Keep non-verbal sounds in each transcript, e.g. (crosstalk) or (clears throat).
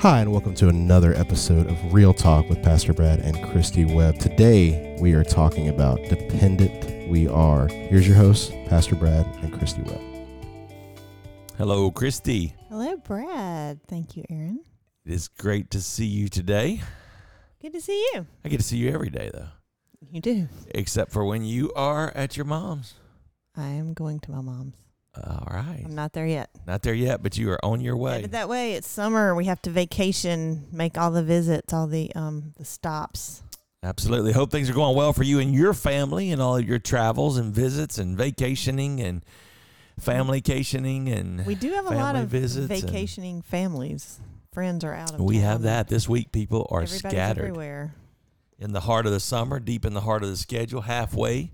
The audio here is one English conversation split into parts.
Hi, and welcome to another episode of Real Talk with Pastor Brad and Christy Webb. Today, we are talking about dependent we are. Here's your hosts, Pastor Brad and Christy Webb. Hello, Christy. Hello, Brad. Thank you, Aaron. It is great to see you today. Good to see you. I get to see you every day, though, You do. except for when you are at your mom's. I am going to my mom's. All right. I'm not there yet. Not there yet, but you are on your way. Headed that way. It's summer. We have to vacation, make all the visits, all the um the stops. Absolutely. Hope things are going well for you and your family and all of your travels and visits and vacationing and family vacationing and We do have a lot of visits vacationing families. Friends are out of we town. have that this week. People are Everybody's scattered everywhere. in the heart of the summer, deep in the heart of the schedule, halfway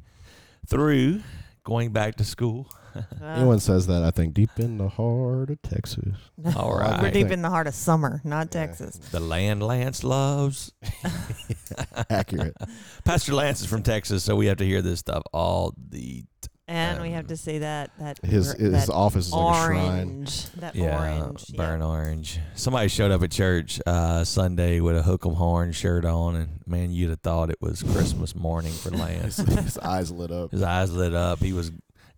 through going back to school. Uh, Anyone says that, I think, deep in the heart of Texas. (laughs) All We're deep in the heart of summer, not Yeah. Texas. The land Lance loves. (laughs) (laughs) Accurate. Pastor Lance is from Texas, so we have to hear this stuff all the time. And we have to see that that His, gr- his that office is like a shrine. orange, that yeah, orange. yeah. burnt orange. Somebody showed up at church uh, Sunday with a hook 'em horn shirt on, and man, you'd have thought it was Christmas morning for Lance. His, his eyes lit up. His eyes lit up. He was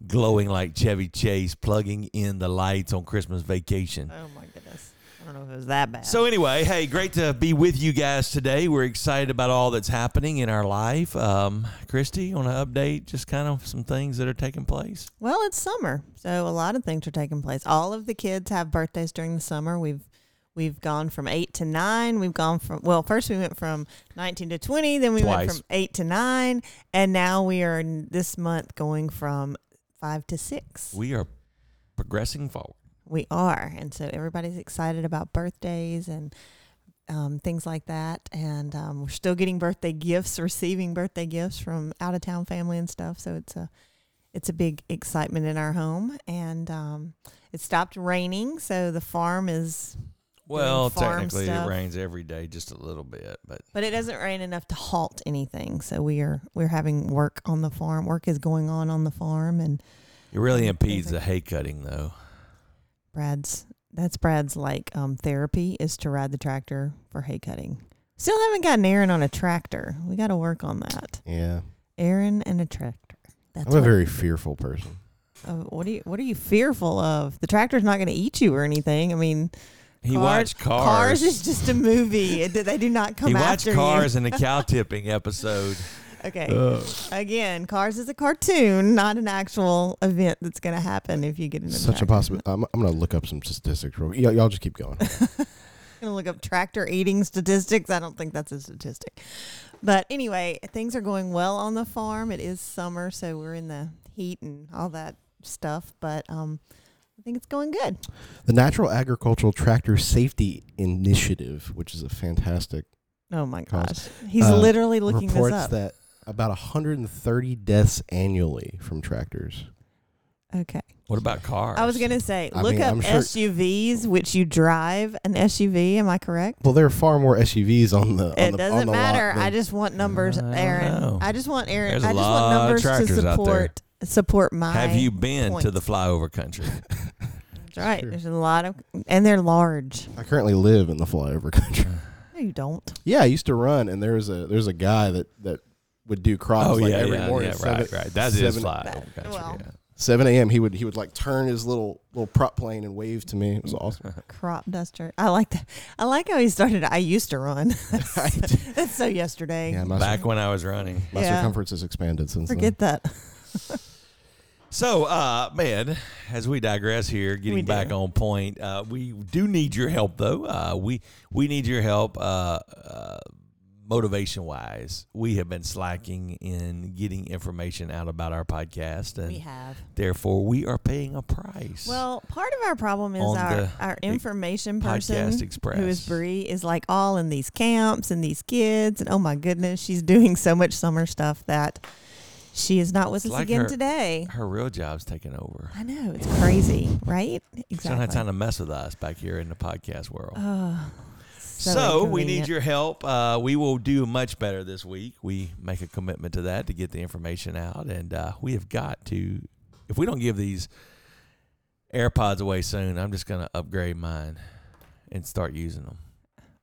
glowing like Chevy Chase, plugging in the lights on Christmas vacation. Oh my goodness! I don't know if it was that bad. So anyway, hey, great to be with you guys today. We're excited about all that's happening in our life. Um, Christy, want to update just kind of some things that are taking place? Well, it's summer, so a lot of things are taking place. All of the kids have birthdays during the summer. We've we've gone from eight to nine. We've gone from well, first we went from nineteen to twenty, then we went from eight to nine, and now we are this month going from five to six. We are progressing forward. We are, and so everybody's excited about birthdays and um, things like that. And um, we're still getting birthday gifts, receiving birthday gifts from out of town family and stuff. So it's a it's a big excitement in our home. And um, it stopped raining, so the farm is, Well, technically, stuff. it rains every day, just a little bit, but but it doesn't rain enough to halt anything. So we are we're having work on the farm. Work is going on on the farm, and it really impedes the hay cutting, though. Brad's that's Brad's like um, therapy is to ride the tractor for hay cutting. Still haven't gotten Aaron on a tractor. We got to work on that. Yeah. Aaron and a tractor. That's I'm a what, very fearful person. uh, what are you What are you fearful of? The tractor's not going to eat you or anything. I mean, He Cars- watched Cars. Cars is just a movie. They do not come he after watched Cars you. in the (laughs) cow tipping episode. Okay. Uh, Again, Cars is a cartoon, not an actual event that's going to happen if you get into a such a tractor. possibility. I'm, I'm going to look up some statistics. Real, y'all, y'all just keep going. I'm (laughs) gonna look up tractor eating statistics. I don't think that's a statistic. But anyway, things are going well on the farm. It is summer, so we're in the heat and all that stuff. But um, I think it's going good. The National Agricultural Tractor Safety Initiative, which is a fantastic Oh my Cause, gosh, he's uh, literally looking this reports up. that about 130 deaths annually from tractors. okay, What about cars? I was gonna say I look mean, up sure- SUVs, which you drive an SUV. Am I correct? Well, there are far more SUVs on the. on It the- doesn't on the lot matter. I just want numbers, I Aaron. know. I just want Aaron. There's a I just want numbers to tractors out there. support support my. Have you been to the flyover country? (laughs) That's right. Sure. There's a lot of, and they're large. I currently live in the flyover country. (sighs) No, you don't. yeah, I used to run, and there's a there's a guy that that would do crops oh like yeah, every yeah, morning. yeah, at right, seven- right. That is seven- flyover country. well. yeah. 7 a.m. He would he would like turn his little little prop plane and wave to me. It was awesome. (laughs) Crop duster. I like that. I like how he started. I used to run. (laughs) That's, that's so yesterday. Yeah, Back when I was running. my Yeah. circumference has expanded since Forget that. So, uh, man, as we digress here, getting back on point, uh, we do need your help, though. Uh, we we need your help, uh, uh, motivation wise. We have been slacking in getting information out about our podcast, and We have. therefore we are paying a price. Well, part of our problem is On our the our information Podcast person, Express, who is Bree, is like all in these camps and these kids, and oh my goodness, she's doing so much summer stuff that she is not with It's us like again her- today. Her real job's taking over. I know it's crazy, right? She don't Exactly. have time to mess with us back here in the podcast world. Oh, So, we need your help. Uh, we will do much better this week. We make a commitment to that to get the information out, and uh, we have got to. If we don't give these AirPods away soon, I'm just going to upgrade mine and start using them.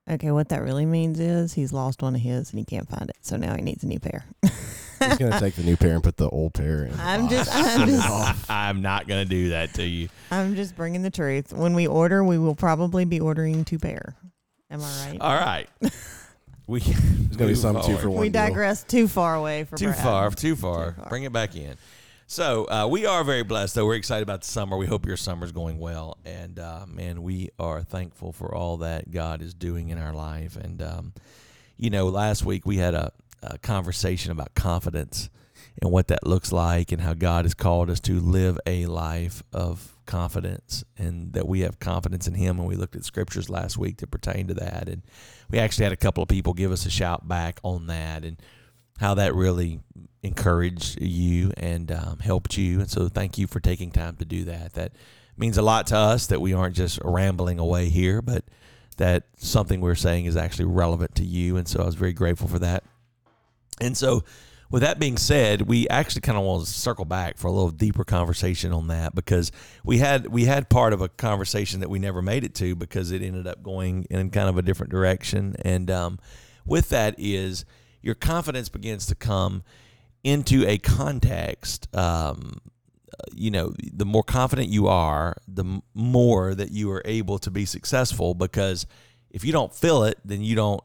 Okay, what that really means is he's lost one of his and he can't find it, so now he needs a new pair. (laughs) He's gonna take the new pair and put the old pair in. I'm just, I'm just, (laughs) I'm not going to do that to you. I'm just bringing the truth. When we order, we will probably be ordering two pair. Am I right? All right. (laughs) We There's gonna be some two for one. we deal. digress too far away from too far, too far. Too far. Bring it back in. So uh, we are very blessed, though. We're excited about the summer. We hope your summer's going well, and uh, man, we are thankful for all that God is doing in our life. And um, you know, last week we had a, a conversation about confidence and what that looks like, and how God has called us to live a life of confidence, and that we have confidence in Him. And we looked at scriptures last week that pertain to that, and we actually had a couple of people give us a shout back on that, and how that really encouraged you and um, helped you. And so, thank you for taking time to do that. That means a lot to us that we aren't just rambling away here, but that something we're saying is actually relevant to you. And so, I was very grateful for that. And so, with that being said, we actually kind of want to circle back for a little deeper conversation on that because we had we had part of a conversation that we never made it to because it ended up going in kind of a different direction. And um, with that is your confidence begins to come into a context. Um, you know, the more confident you are, the more that you are able to be successful because if you don't feel it, then you don't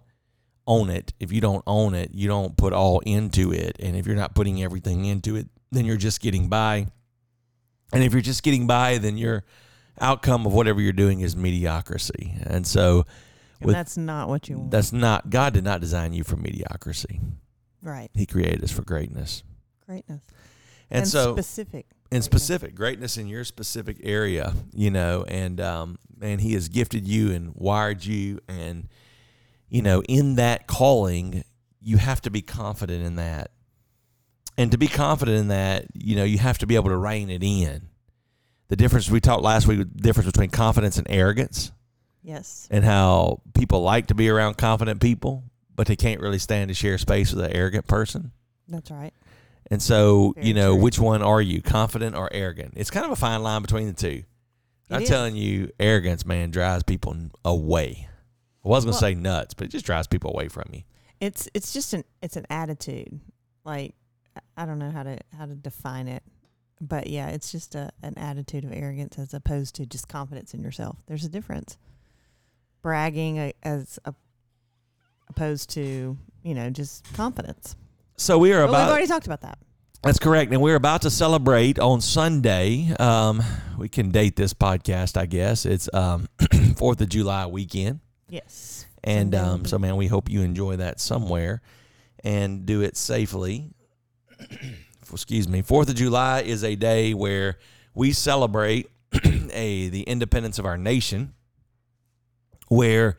own it. If you don't own it, you don't put all into it. And if you're not putting everything into it, then you're just getting by. And if you're just getting by, then your outcome of whatever you're doing is mediocrity. And so And that's not what you want. that's not, God did not design you for mediocrity. right. He created us for greatness. Greatness. And, so, specific. in greatness. specific greatness in your specific area you know and um and he has gifted you and wired you and you know in that calling you have to be confident in that and to be confident in that you know you have to be able to rein it in the difference we talked last week the difference between confidence and arrogance Yes. and how people like to be around confident people but they can't really stand to share space with an arrogant person That's right. and so, Very you know, true. which one are you, confident or arrogant? It's kind of a fine line between the two. I'm is. telling you, arrogance, man, drives people away. I was going to Well- say nuts, but it just drives people away from you. It's it's just an it's an attitude. Like I- don't know how to how to define it. But yeah, it's just a an attitude of arrogance as opposed to just confidence in yourself. There's a difference. Bragging as a, opposed to, you know, just confidence. So we are But we've already talked about that. that's correct. And we're about to celebrate on Sunday. Um, we can date this podcast, I guess. It's um, (clears throat) 4th of July weekend. Yes. And um, so, man, we hope you enjoy that somewhere and do it safely. (clears throat) Excuse me. Fourth of July is a day where we celebrate (clears throat) a the independence of our nation, where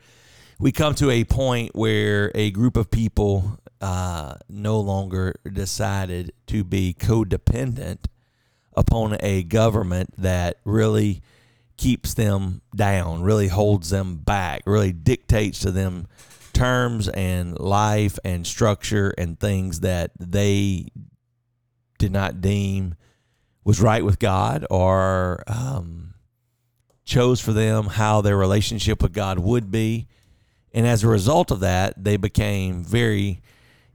we come to a point where a group of people uh, no longer decided to be codependent upon a government that really keeps them down, really holds them back, really dictates to them terms and life and structure and things that they did not deem was right with God or um, chose for them how their relationship with God would be. And as a result of that, they became very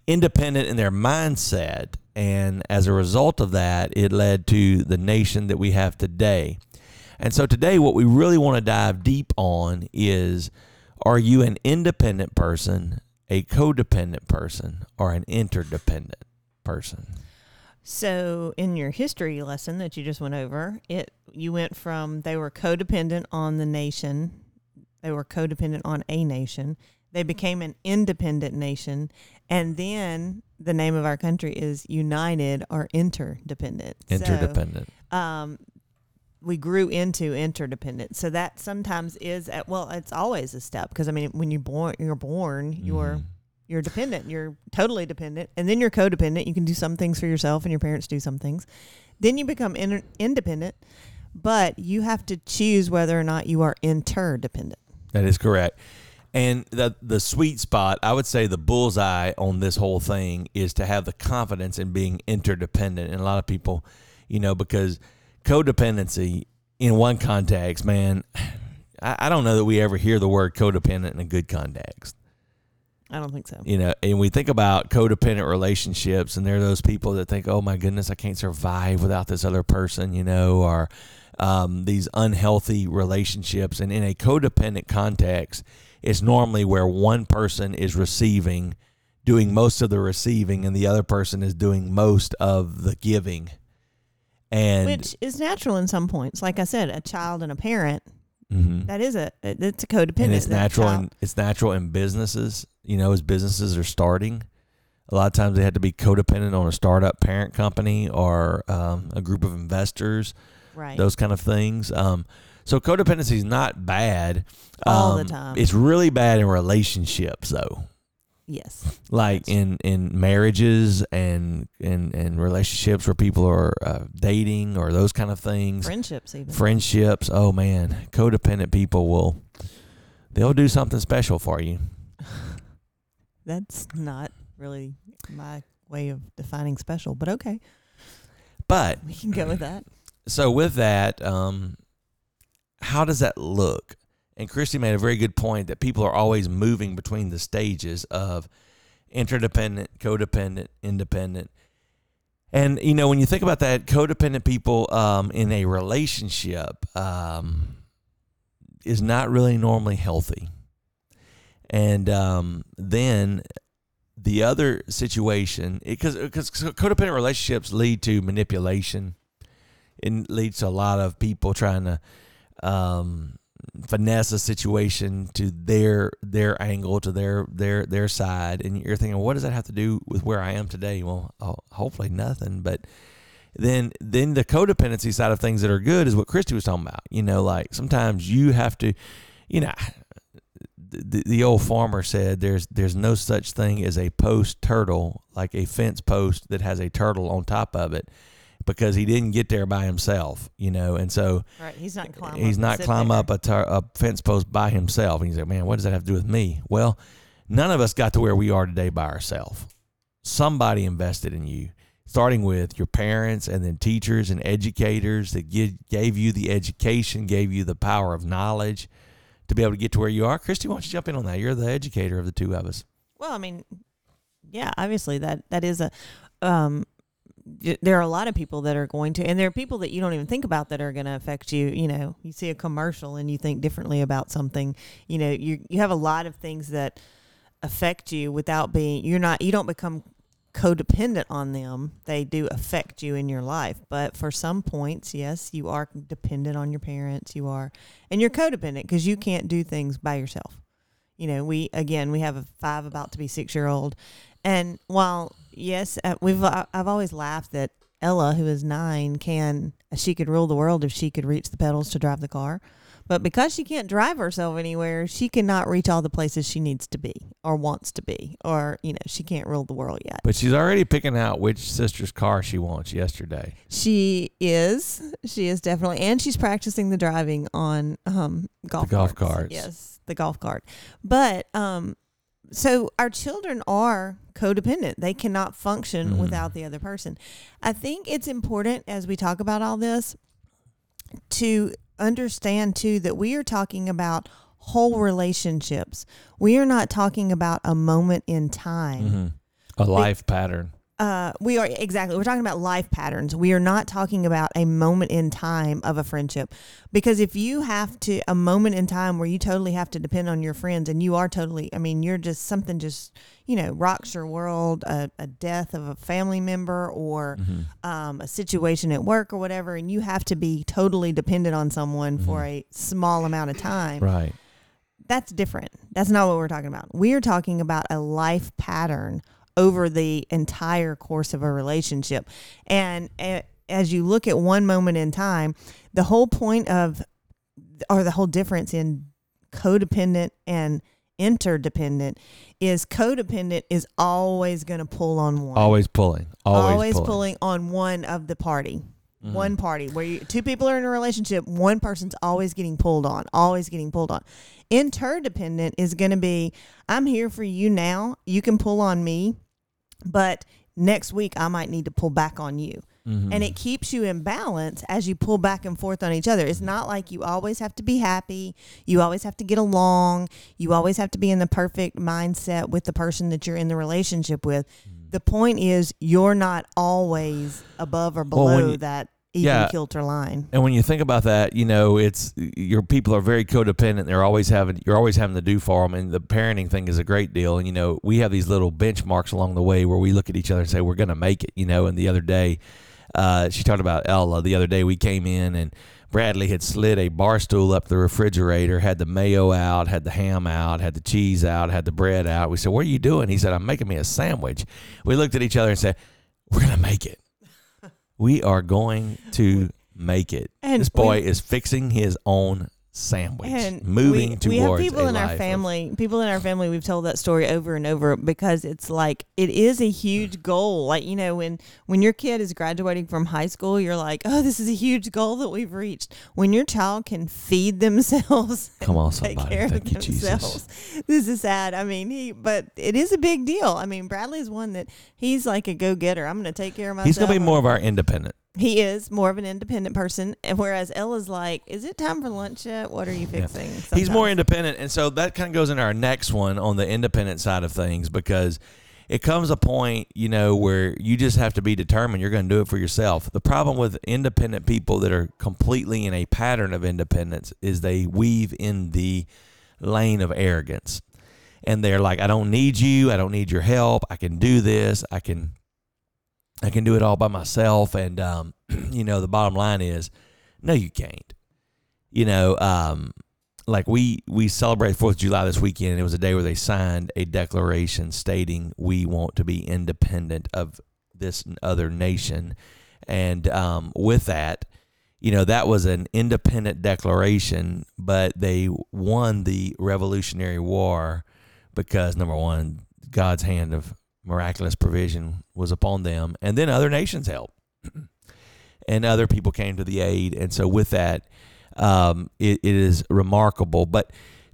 independent in their mindset. And as a result of that, it led to the nation that we have today. And so today, what we really want to dive deep on is are you an independent person, a codependent person, or an interdependent person? So in your history lesson that you just went over, it you went from they were codependent on the nation, they were codependent on a nation, they became an independent nation, and then the name of our country is united or interdependent. So, Interdependent. um, we grew into interdependent. So that sometimes is at well, it's always a step because I mean when you born you're born you're Mhm. you're dependent. You're totally dependent, and then you're codependent. You can do some things for yourself, and your parents do some things. Then you become in, independent, but you have to choose whether or not you are interdependent. That is correct. And the the sweet spot, I would say the bullseye on this whole thing is to have the confidence in being interdependent. And a lot of people, you know, because codependency in one context, man, I, I don't know that we ever hear the word codependent in a good context. I don't think so. You know, and we think about codependent relationships, and there are those people that think, "Oh my goodness, I can't survive without this other person," you know, or um, these unhealthy relationships. And in a codependent context, it's normally where one person is receiving, doing most of the receiving, and the other person is doing most of the giving. And Which is natural in some points. Like I said, a child and a parent, Mhm. that is a it's a codependent. and it's natural in it's natural in businesses you know as businesses are starting a lot of times they have to be codependent on a startup parent company or um, a group of investors right. those kind of things um, so codependency is not bad All the Um, time. it's really bad in relationships though yes. like in in marriages and and and relationships where people are uh, dating or those kind of things Friendships even. friendships oh man codependent people will they'll do something special for you (laughs) That's not really my way of defining special, but okay. but We can go with that. (laughs) so with that um how does that look and christy made a very good point that people are always moving between the stages of interdependent codependent independent. And you know when you think about that codependent people um, in a relationship um, is not really normally healthy. And um, then the other situation because codependent relationships lead to manipulation. It leads to a lot of people trying to um, finesse a situation to their their angle to their their their side and you're thinking what does that have to do with where I am today? Well ho- hopefully nothing but then then the codependency side of things that are good is what Christy was talking about you know like sometimes you have to you know the, the old farmer said there's there's no such thing as a post turtle like a fence post that has a turtle on top of it because he didn't get there by himself you know and so Right. He's not climbing. he's not climb up a, tar- a fence post by himself and he's like man what does that have to do with me well none of us got to where we are today by ourselves somebody invested in you starting with your parents and then teachers and educators that give, gave you the education gave you the power of knowledge to be able to get to where you are christy why don't you jump in on that you're the educator of the two of us Well, I mean, yeah, obviously that that is a. Um, there are a lot of people that are going to, and there are people that you don't even think about that are going to affect you. You know, you see a commercial and you think differently about something. You know, you you have a lot of things that affect you without being. You're not. You don't become codependent on them. They do affect you in your life, but for some points, yes, you are dependent on your parents. You are, and you're codependent because you can't do things by yourself you know we again we have a five about to be six year old and while yes uh, we've uh, i've always laughed that ella who is nine can she could rule the world if she could reach the pedals to drive the car but because she can't drive herself anywhere she cannot reach all the places she needs to be or wants to be or you know she can't rule the world yet but she's already picking out which sister's car she wants yesterday she is she is definitely and she's practicing the driving on um golf The golf carts. carts. yes the golf cart but um so our children are codependent. They cannot function Mhm. without the other person. I think it's important as we talk about all this to understand too that we are talking about whole relationships. We are not talking about a moment in time. Mhm. a life pattern uh, we are exactly. We're talking about life patterns. We are not talking about a moment in time of a friendship, because if you have to a moment in time where you totally have to depend on your friends, and you are totally, I mean, you're just something just you know rocks your world, a, a death of a family member or Mhm. um, a situation at work or whatever, and you have to be totally dependent on someone for Mhm. a small amount of time right that's different. That's not what we're talking about. We are talking about a life pattern over the entire course of a relationship. And as you look at one moment in time, the whole point of, or the whole difference in codependent and interdependent is codependent is always going to pull on one. always pulling. Always, pulling, pulling on one of the party. Mhm. one party. Where you, two people are in a relationship one person's always getting pulled on always getting pulled on. Interdependent is going to be i'm here for you now. You can pull on me but next week i might need to pull back on you Mhm. and it keeps you in balance as you pull back and forth on each other. It's not like you always have to be happy, you always have to get along, you always have to be in the perfect mindset with the person that you're in the relationship with. Mm. The point is, you're not always above or Well, below you- that even Yeah. kilter line. And when you think about that, you know, it's your people are very codependent. They're always having you're always having to do for them, and the parenting thing is a great deal. And you know, we have these little benchmarks along the way where we look at each other and say we're going to make it. You know, and the other day, uh, she talked about Ella. The other day we came in and Bradley had slid a bar stool up the refrigerator, had the mayo out, had the ham out, had the cheese out, had the bread out. We said, "What are you doing?" He said, "I'm making me a sandwich." We looked at each other and said, "We're going to make it." We are going to make it. And this boy we- is fixing his own sandwich, And moving we, towards we have people in our of- family people in our family we've told that story over and over because it's like it is a huge goal like you know when when your kid is graduating from high school you're like oh this is a huge goal that we've reached when your child can feed themselves (laughs) Come on, take somebody. care Thank of you, Jesus. themselves this is sad i mean he but it is a big deal i mean bradley's one that he's like a go-getter i'm gonna take care of myself He's going to be more of our independent. He is more of an independent person and whereas ella's like is it time for lunch yet what are you fixing He's more independent, and so that kind of goes into our next one on the independent side of things because it comes a point, you know, where you just have to be determined you're going to do it for yourself. The problem with independent people that are completely in a pattern of independence is they weave in the lane of arrogance. And they're like, I don't need you. I don't need your help. I can do this. I can I can do it all by myself. And um, (clears throat) you know, the bottom line is, no, you can't. You know, um, like we we celebrated Fourth of July this weekend. And it was a day where they signed a declaration stating we want to be independent of this other nation, and um, with that, you know that was an independent declaration, but they won the Revolutionary War because number one, God's hand of miraculous provision was upon them, and then other nations helped, (clears throat) and other people came to the aid, and so with that, um, it, it is remarkable. But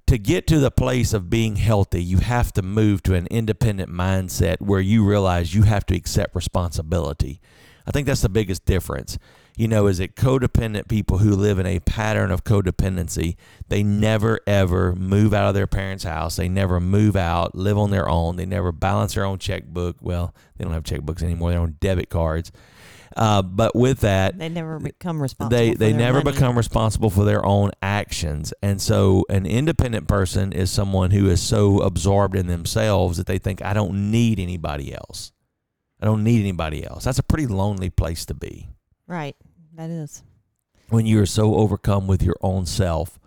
to get to the place of being healthy, you have to move to an independent mindset where you realize you have to accept responsibility. I think that's the biggest difference. You know, is it codependent people who live in a pattern of codependency? They never ever move out of their parents' house. They never move out, live on their own. They never balance their own checkbook. Well, they don't have checkbooks anymore. Their own debit cards. Uh, but with that, They never become responsible. they for they never money. become responsible for their own actions and so an independent person is someone who is so absorbed in themselves that they think i don't need anybody else i don't need anybody else that's a pretty lonely place to be right. That is. when you are so overcome with your own self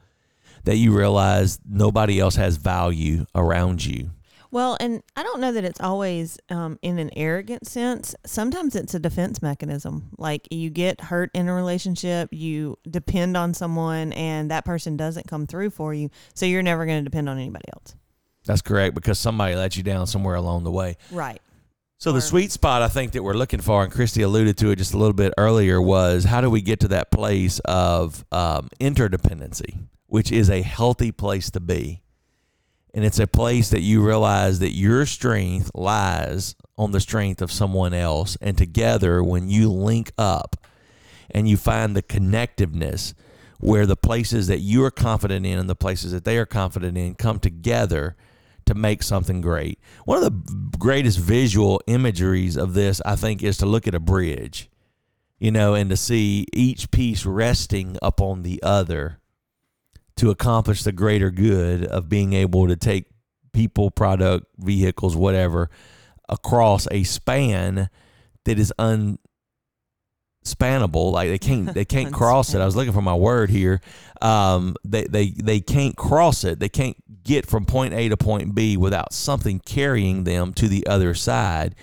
that you realize nobody else has value around you Well, and I don't know that it's always um, in an arrogant sense. Sometimes it's a defense mechanism. Like you get hurt in a relationship, you depend on someone, and that person doesn't come through for you. So you're never going to depend on anybody else. that's correct because somebody let you down somewhere along the way Right. So the sweet spot I think that we're looking for, and Christy alluded to it just a little bit earlier, was how do we get to that place of um, interdependency, which is a healthy place to be, and it's a place that you realize that your strength lies on the strength of someone else, and together when you link up, and you find the connectiveness where the places that you are confident in and the places that they are confident in come together to make something great. One of the greatest visual imageries of this, I think, is to look at a bridge, you know, and to see each piece resting upon the other to accomplish the greater good of being able to take people, product, vehicles, whatever, across a span that is unspannable. Like they can't they can't (laughs) cross it. I was looking for my word here. Um, they they they can't cross it. They can't get from point A to point B without something carrying them to the other side.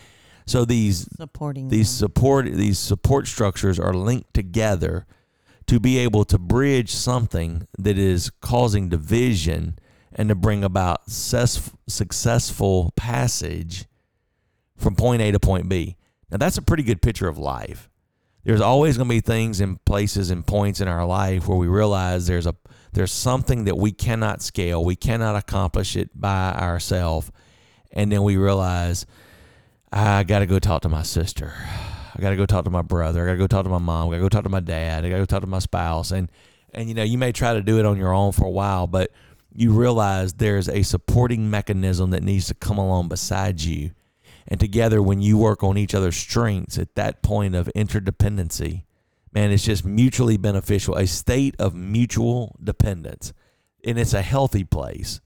So these Supporting these them. support these support structures are linked together to be able to bridge something that is causing division and to bring about success, successful passage from point A to point B. Now that's a pretty good picture of life. There's always going to be things and places and points in our life where we realize there's a there's something that we cannot scale, we cannot accomplish it by ourselves, and then we realize I got to go talk to my sister. I got to go talk to my brother. I got to go talk to my mom. I got to go talk to my dad. I got to go talk to my spouse. And and you know, you may try to do it on your own for a while, but you realize there's a supporting mechanism that needs to come along beside you. And together, when you work on each other's strengths at that point of interdependency, man, it's just mutually beneficial, a state of mutual dependence. And it's a healthy place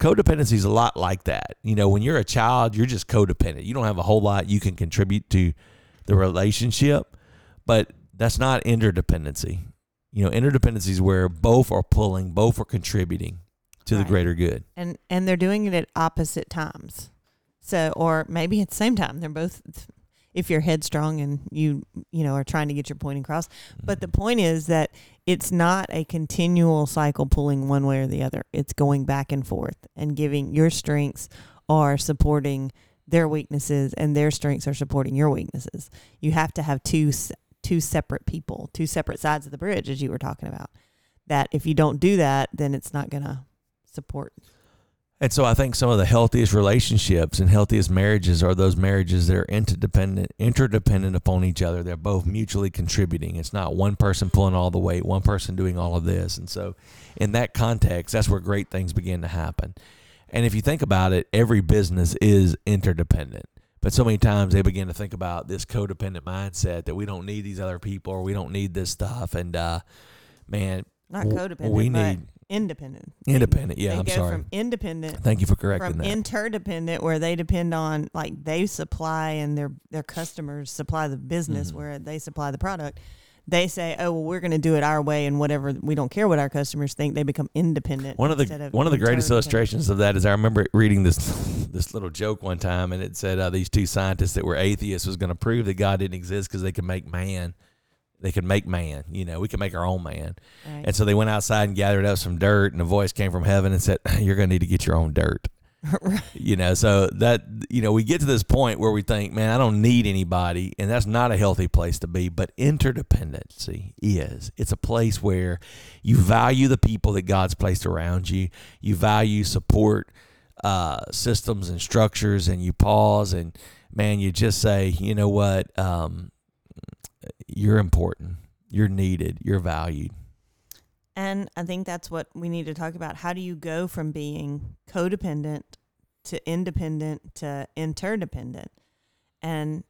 codependency is a lot like that. You know, when you're a child, you're just codependent. You don't have a whole lot you can contribute to the relationship, but that's not interdependency. You know, interdependency is where both are pulling, both are contributing to right. the greater good. And and they're doing it at opposite times. So or maybe at the same time. They're both if you're headstrong and you you know are trying to get your point across. But the mm-hmm. point is that it's not a continual cycle pulling one way or the other. It's going back and forth and giving your strengths are supporting their weaknesses and their strengths are supporting your weaknesses. You have to have two two separate people, two separate sides of the bridge as you were talking about. That if you don't do that, then it's not going to support and so I think some of the healthiest relationships and healthiest marriages are those marriages that are interdependent, interdependent upon each other. They're both mutually contributing. It's not one person pulling all the weight, one person doing all of this. And so, in that context, that's where great things begin to happen. And if you think about it, every business is interdependent. But so many times they begin to think about this codependent mindset that we don't need these other people or we don't need this stuff. And uh, man, not codependent. We need independent. Independent, yeah. They I'm go sorry. From independent. Thank you for correcting from that. interdependent, where they depend on like they supply and their their customers supply the business, mm-hmm. where they supply the product. They say, "Oh, well, we're going to do it our way, and whatever we don't care what our customers think." They become independent. One of the of one of the greatest illustrations of that is I remember reading this (laughs) this little joke one time, and it said uh, these two scientists that were atheists was going to prove that God didn't exist because they could make man they could make man. You know, we could make our own man. Right. And so they went outside and gathered up some dirt, and a voice came from heaven and said, (laughs) "You're going to need to get your own dirt." (laughs) right. You know, so that you know, we get to this point where we think, "Man, I don't need anybody," and that's not a healthy place to be. But interdependency is. It's a place where you value the people that God's placed around you. You value support uh, systems and structures, and you pause and man, you just say, you know what. Um, you're important, you're needed, you're valued. And I think that's what we need to talk about. How do you go from being codependent to independent to interdependent? And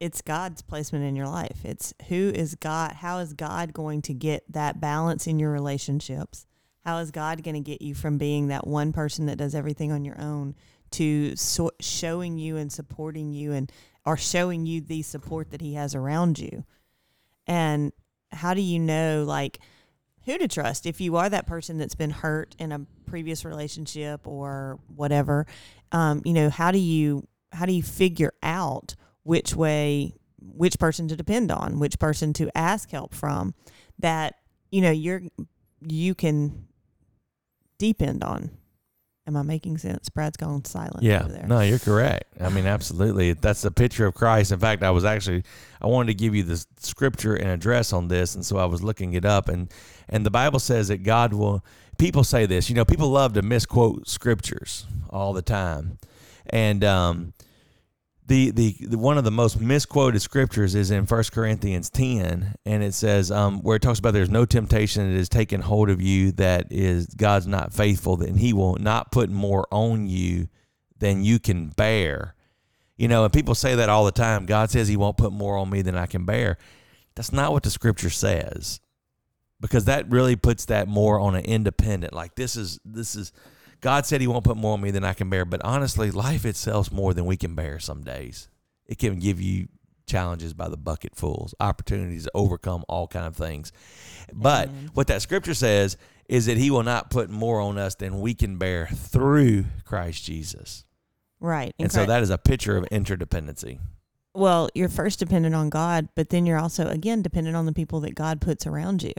it's God's placement in your life. It's who is God? How is God going to get that balance in your relationships? How is God going to get you from being that one person that does everything on your own to so- showing you and supporting you and or showing you the support that He has around you? And how do you know like who to trust if you are that person that's been hurt in a previous relationship or whatever? Um, you know, how do you how do you figure out which way which person to depend on, which person to ask help from that you know you're you can depend on Am I making sense? Brad's gone silent. Yeah, no, you're correct. I mean, (laughs) absolutely. That's the picture of Christ. In fact, I was actually I wanted to give you the scripture and address on this, and so I was looking it up, and and the Bible says that God will. People say this. You know, people love to misquote scriptures all the time, and um, the, the, the one of the most misquoted scriptures is in First Corinthians 10 and it says um, where it talks about there's no temptation that is taken hold of you that is God's not faithful then he will not put more on you than you can bear. You know and people say that all the time. God says he won't put more on me than I can bear. That's not what the scripture says because that really puts that more on an independent like this is this is God said He won't put more on me than I can bear. But honestly, life itself's more than we can bear some days. It can give you challenges by the bucketfuls, opportunities to overcome all kind of things. But Amen. what that scripture says is that He will not put more on us than we can bear through Christ Jesus. Right. And, and so that is a picture of interdependency. Well, you're first dependent on God, but then you're also again dependent on the people that God puts around you.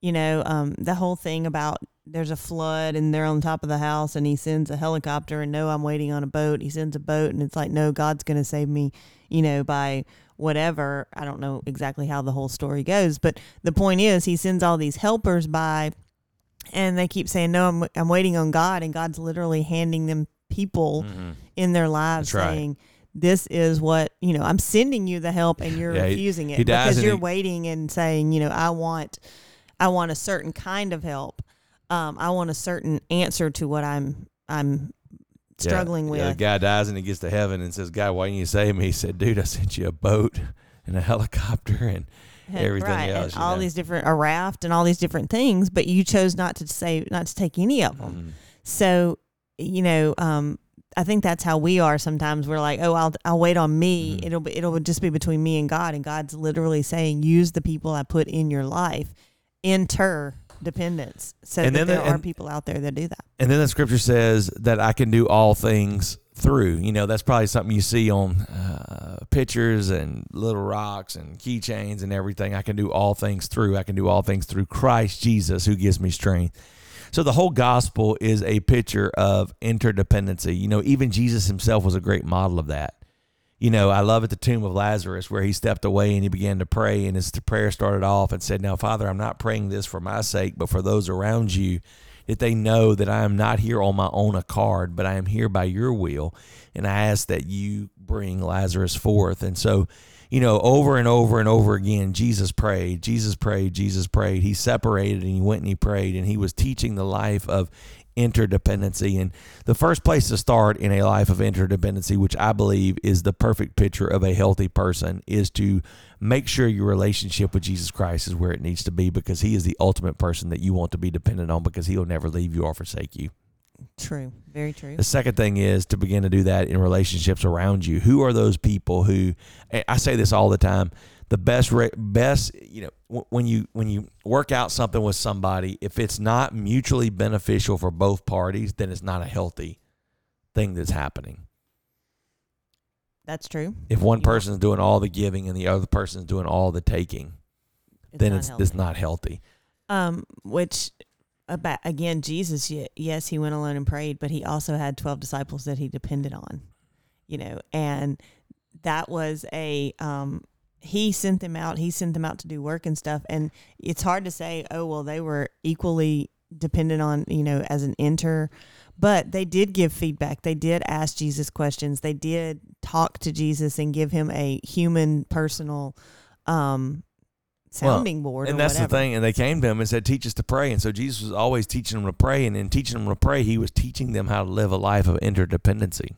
You know, um, the whole thing about there's a flood and they're on top of the house and he sends a helicopter and no I'm waiting on a boat he sends a boat and it's like no God's going to save me you know by whatever I don't know exactly how the whole story goes but the point is he sends all these helpers by and they keep saying no I'm I'm waiting on God and God's literally handing them people mm-hmm. in their lives saying this is what you know. I'm sending you the help, and you're Yeah, refusing it he because you're he- waiting and saying, you know, I want, I want a certain kind of help. Um, I want a certain answer to what I'm I'm Yeah, struggling with. Yeah, the guy dies and he gets to heaven and says, "God, why didn't you save me?" He said, "Dude, I sent you a boat and a (laughs) helicopter and (laughs) everything right, else, and all know. these different a raft and all these different things, but you chose not to say not to take any of them. Mhm. So, you know, um, I think that's how we are sometimes. We're like, oh, I'll I'll wait on me. Mhm. It'll be it'll just be between me and God, and God's literally saying, use the people I put in your life, interdependence. So And that then there the- are and- people out there that do that. And then the scripture says that I can do all things through. You know, that's probably something you see on uh, pictures and little rocks and keychains and everything. I can do all things through. I can do all things through Christ Jesus who gives me strength. So the whole gospel is a picture of interdependency. You know, even Jesus himself was a great model of that. You know, I love at the tomb of Lazarus where he stepped away and he began to pray, and his prayer started off and said, Now, Father, I'm not praying this for my sake, but for those around you, that they know that I am not here on my own accord, but I am here by your will. And I ask that you bring Lazarus forth. And so, you know, over and over and over again, Jesus prayed, Jesus prayed, Jesus prayed. He separated and he went and he prayed, and he was teaching the life of interdependency. And the first place to start in a life of interdependency, which I believe is the perfect picture of a healthy person, is to make sure your relationship with Jesus Christ is where it needs to be because he is the ultimate person that you want to be dependent on because he'll never leave you or forsake you. True, very true. The second thing is to begin to do that in relationships around you. Who are those people who I say this all the time, the best best, you know, when you when you work out something with somebody, if it's not mutually beneficial for both parties, then it's not a healthy thing that's happening. That's true. If one Yeah. person's doing all the giving and the other person's doing all the taking, It's then it's healthy. it's not healthy. Um, which about again, Jesus, yes, he went alone and prayed, but he also had twelve disciples that he depended on, you know, and that was a um. He sent them out. He sent them out to do work and stuff, and it's hard to say. Oh well, they were equally dependent on you know as an enter, but they did give feedback. They did ask Jesus questions. They did talk to Jesus and give him a human, personal, um, sounding board. And that's whatever. the thing. And they came to him and said, "Teach us to pray." And so Jesus was always teaching them to pray, and in teaching them to pray, he was teaching them how to live a life of interdependency.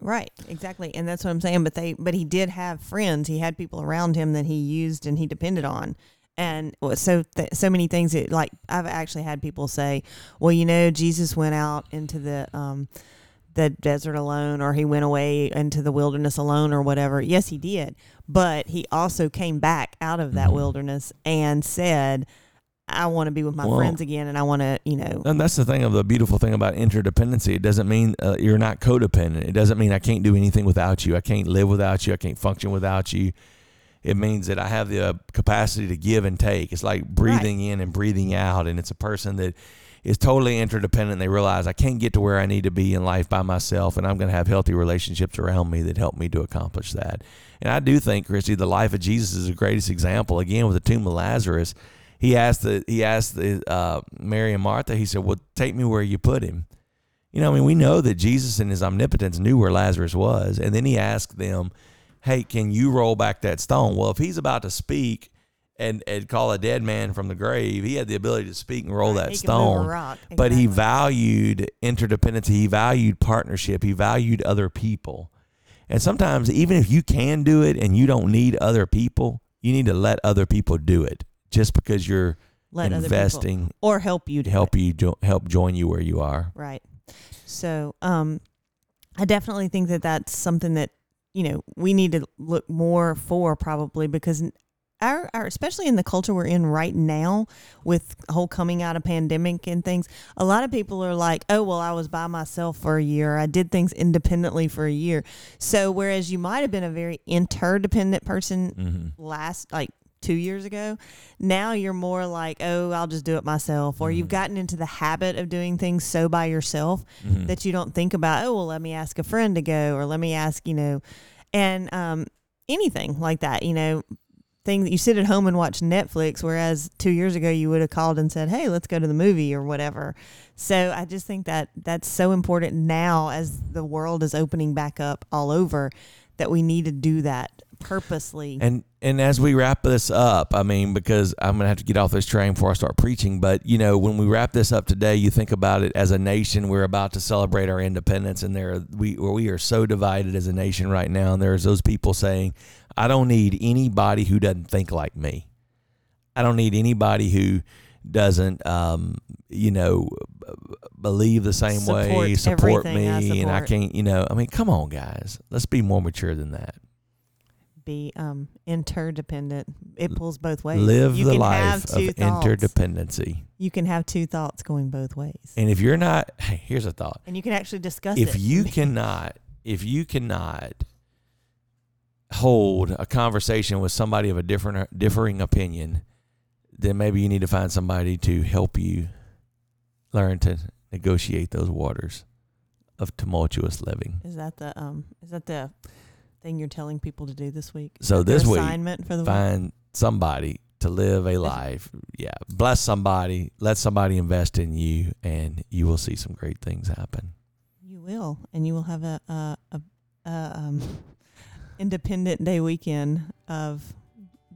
Right, exactly, and that's what I'm saying. But they, but he did have friends. He had people around him that he used and he depended on, and so th- so many things. That, like I've actually had people say, "Well, you know, Jesus went out into the um, the desert alone, or he went away into the wilderness alone, or whatever." Yes, he did, but he also came back out of that Mhm. wilderness and said, "I want to be with my Well- friends again, and I want to, you know." And that's the thing of the beautiful thing about interdependency. It doesn't mean uh, you're not codependent. It doesn't mean I can't do anything without you. I can't live without you. I can't function without you. It means that I have the uh, capacity to give and take. It's like breathing in and breathing out. And it's a person that is totally interdependent. They realize I can't get to where I need to be in life by myself, and I'm going to have healthy relationships around me that help me to accomplish that. And I do think, Christy, the life of Jesus is the greatest example. Again, with the tomb of Lazarus, he asked the he asked the uh, Mary and Martha. He said, "Well, take me where you put him." You know, I mean, we know that Jesus in his omnipotence knew where Lazarus was, and then he asked them, "Hey, can you roll back that stone?" Well, if he's about to speak and and call a dead man from the grave, he had the ability to speak and roll Right, that he could move a stone. rock. But he valued interdependency. He valued partnership. He valued other people. And sometimes, even if you can do it and you don't need other people, you need to let other people do it. Just because you're Let investing or help you help it. you jo- help join you where you are. Right. So, um, I definitely think that that's something that you know we need to look more for probably because our, our especially in the culture we're in right now with whole coming out of pandemic and things a lot of people are like oh well i was by myself for a year i did things independently for a year so whereas you might have been a very interdependent person Mm-hmm. last like two years ago now you're more like oh i'll just do it myself or you've Mhm. gotten into the habit of doing things so by yourself Mm-hmm. that you don't think about oh well let me ask a friend to go or let me ask you know and um anything like that you know thing that you sit at home and watch Netflix, whereas two years ago you would have called and said, "Hey, let's go to the movie" or whatever. So I just think that that's so important now as the world is opening back up all over that we need to do that purposely. And and as we wrap this up, I mean, because I'm gonna have to get off this train before I start preaching, but you know, when we wrap this up today, you think about it as a nation, we're about to celebrate our independence, and there we we are so divided as a nation right now, and there's those people saying, I don't need anybody who doesn't think like me. I don't need anybody who doesn't, um, you know, believe the same way, Support support I me, and I can't, you know, I mean, come on, guys, let's be more mature than that. Be um, interdependent. It pulls both ways. Live you the can life have of thoughts. interdependency. You can have two thoughts going both ways, And if you're not, (laughs) hey, here's a thought. and you can actually discuss If it. you (laughs) cannot, if you cannot hold a conversation with somebody of a different differing opinion, then maybe you need to find somebody to help you learn to negotiate those waters of tumultuous living. is that the um is that the thing you're telling people to do this week? So Is this week, assignment for the week? Find somebody to live a life. Yeah, bless somebody, let somebody invest in you, and you will see some great things happen. You will, and you will have a a, a, a um, (laughs) Independent Day weekend of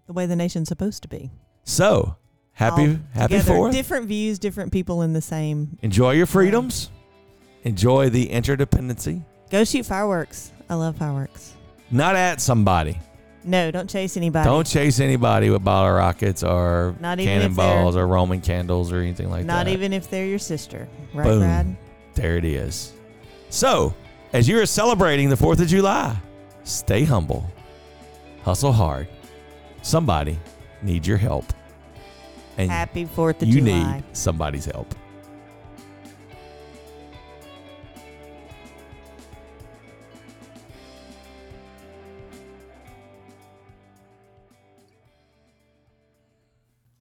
the way the nation's supposed to be. So happy, All happy Together, Fourth. Different views, different people in the same. Enjoy your freedoms. Enjoy the interdependency. Go shoot fireworks. I love fireworks. Not at somebody. No, don't chase anybody. Don't chase anybody with bottle rockets or Not even if cannonballs or Roman candles or anything like that. Not that. even if they're your sister, right, Boom. Brad? There it is. So, as you're celebrating the 4th of July, stay humble, hustle hard. Somebody needs your help. And Happy Fourth of you July. You need somebody's help.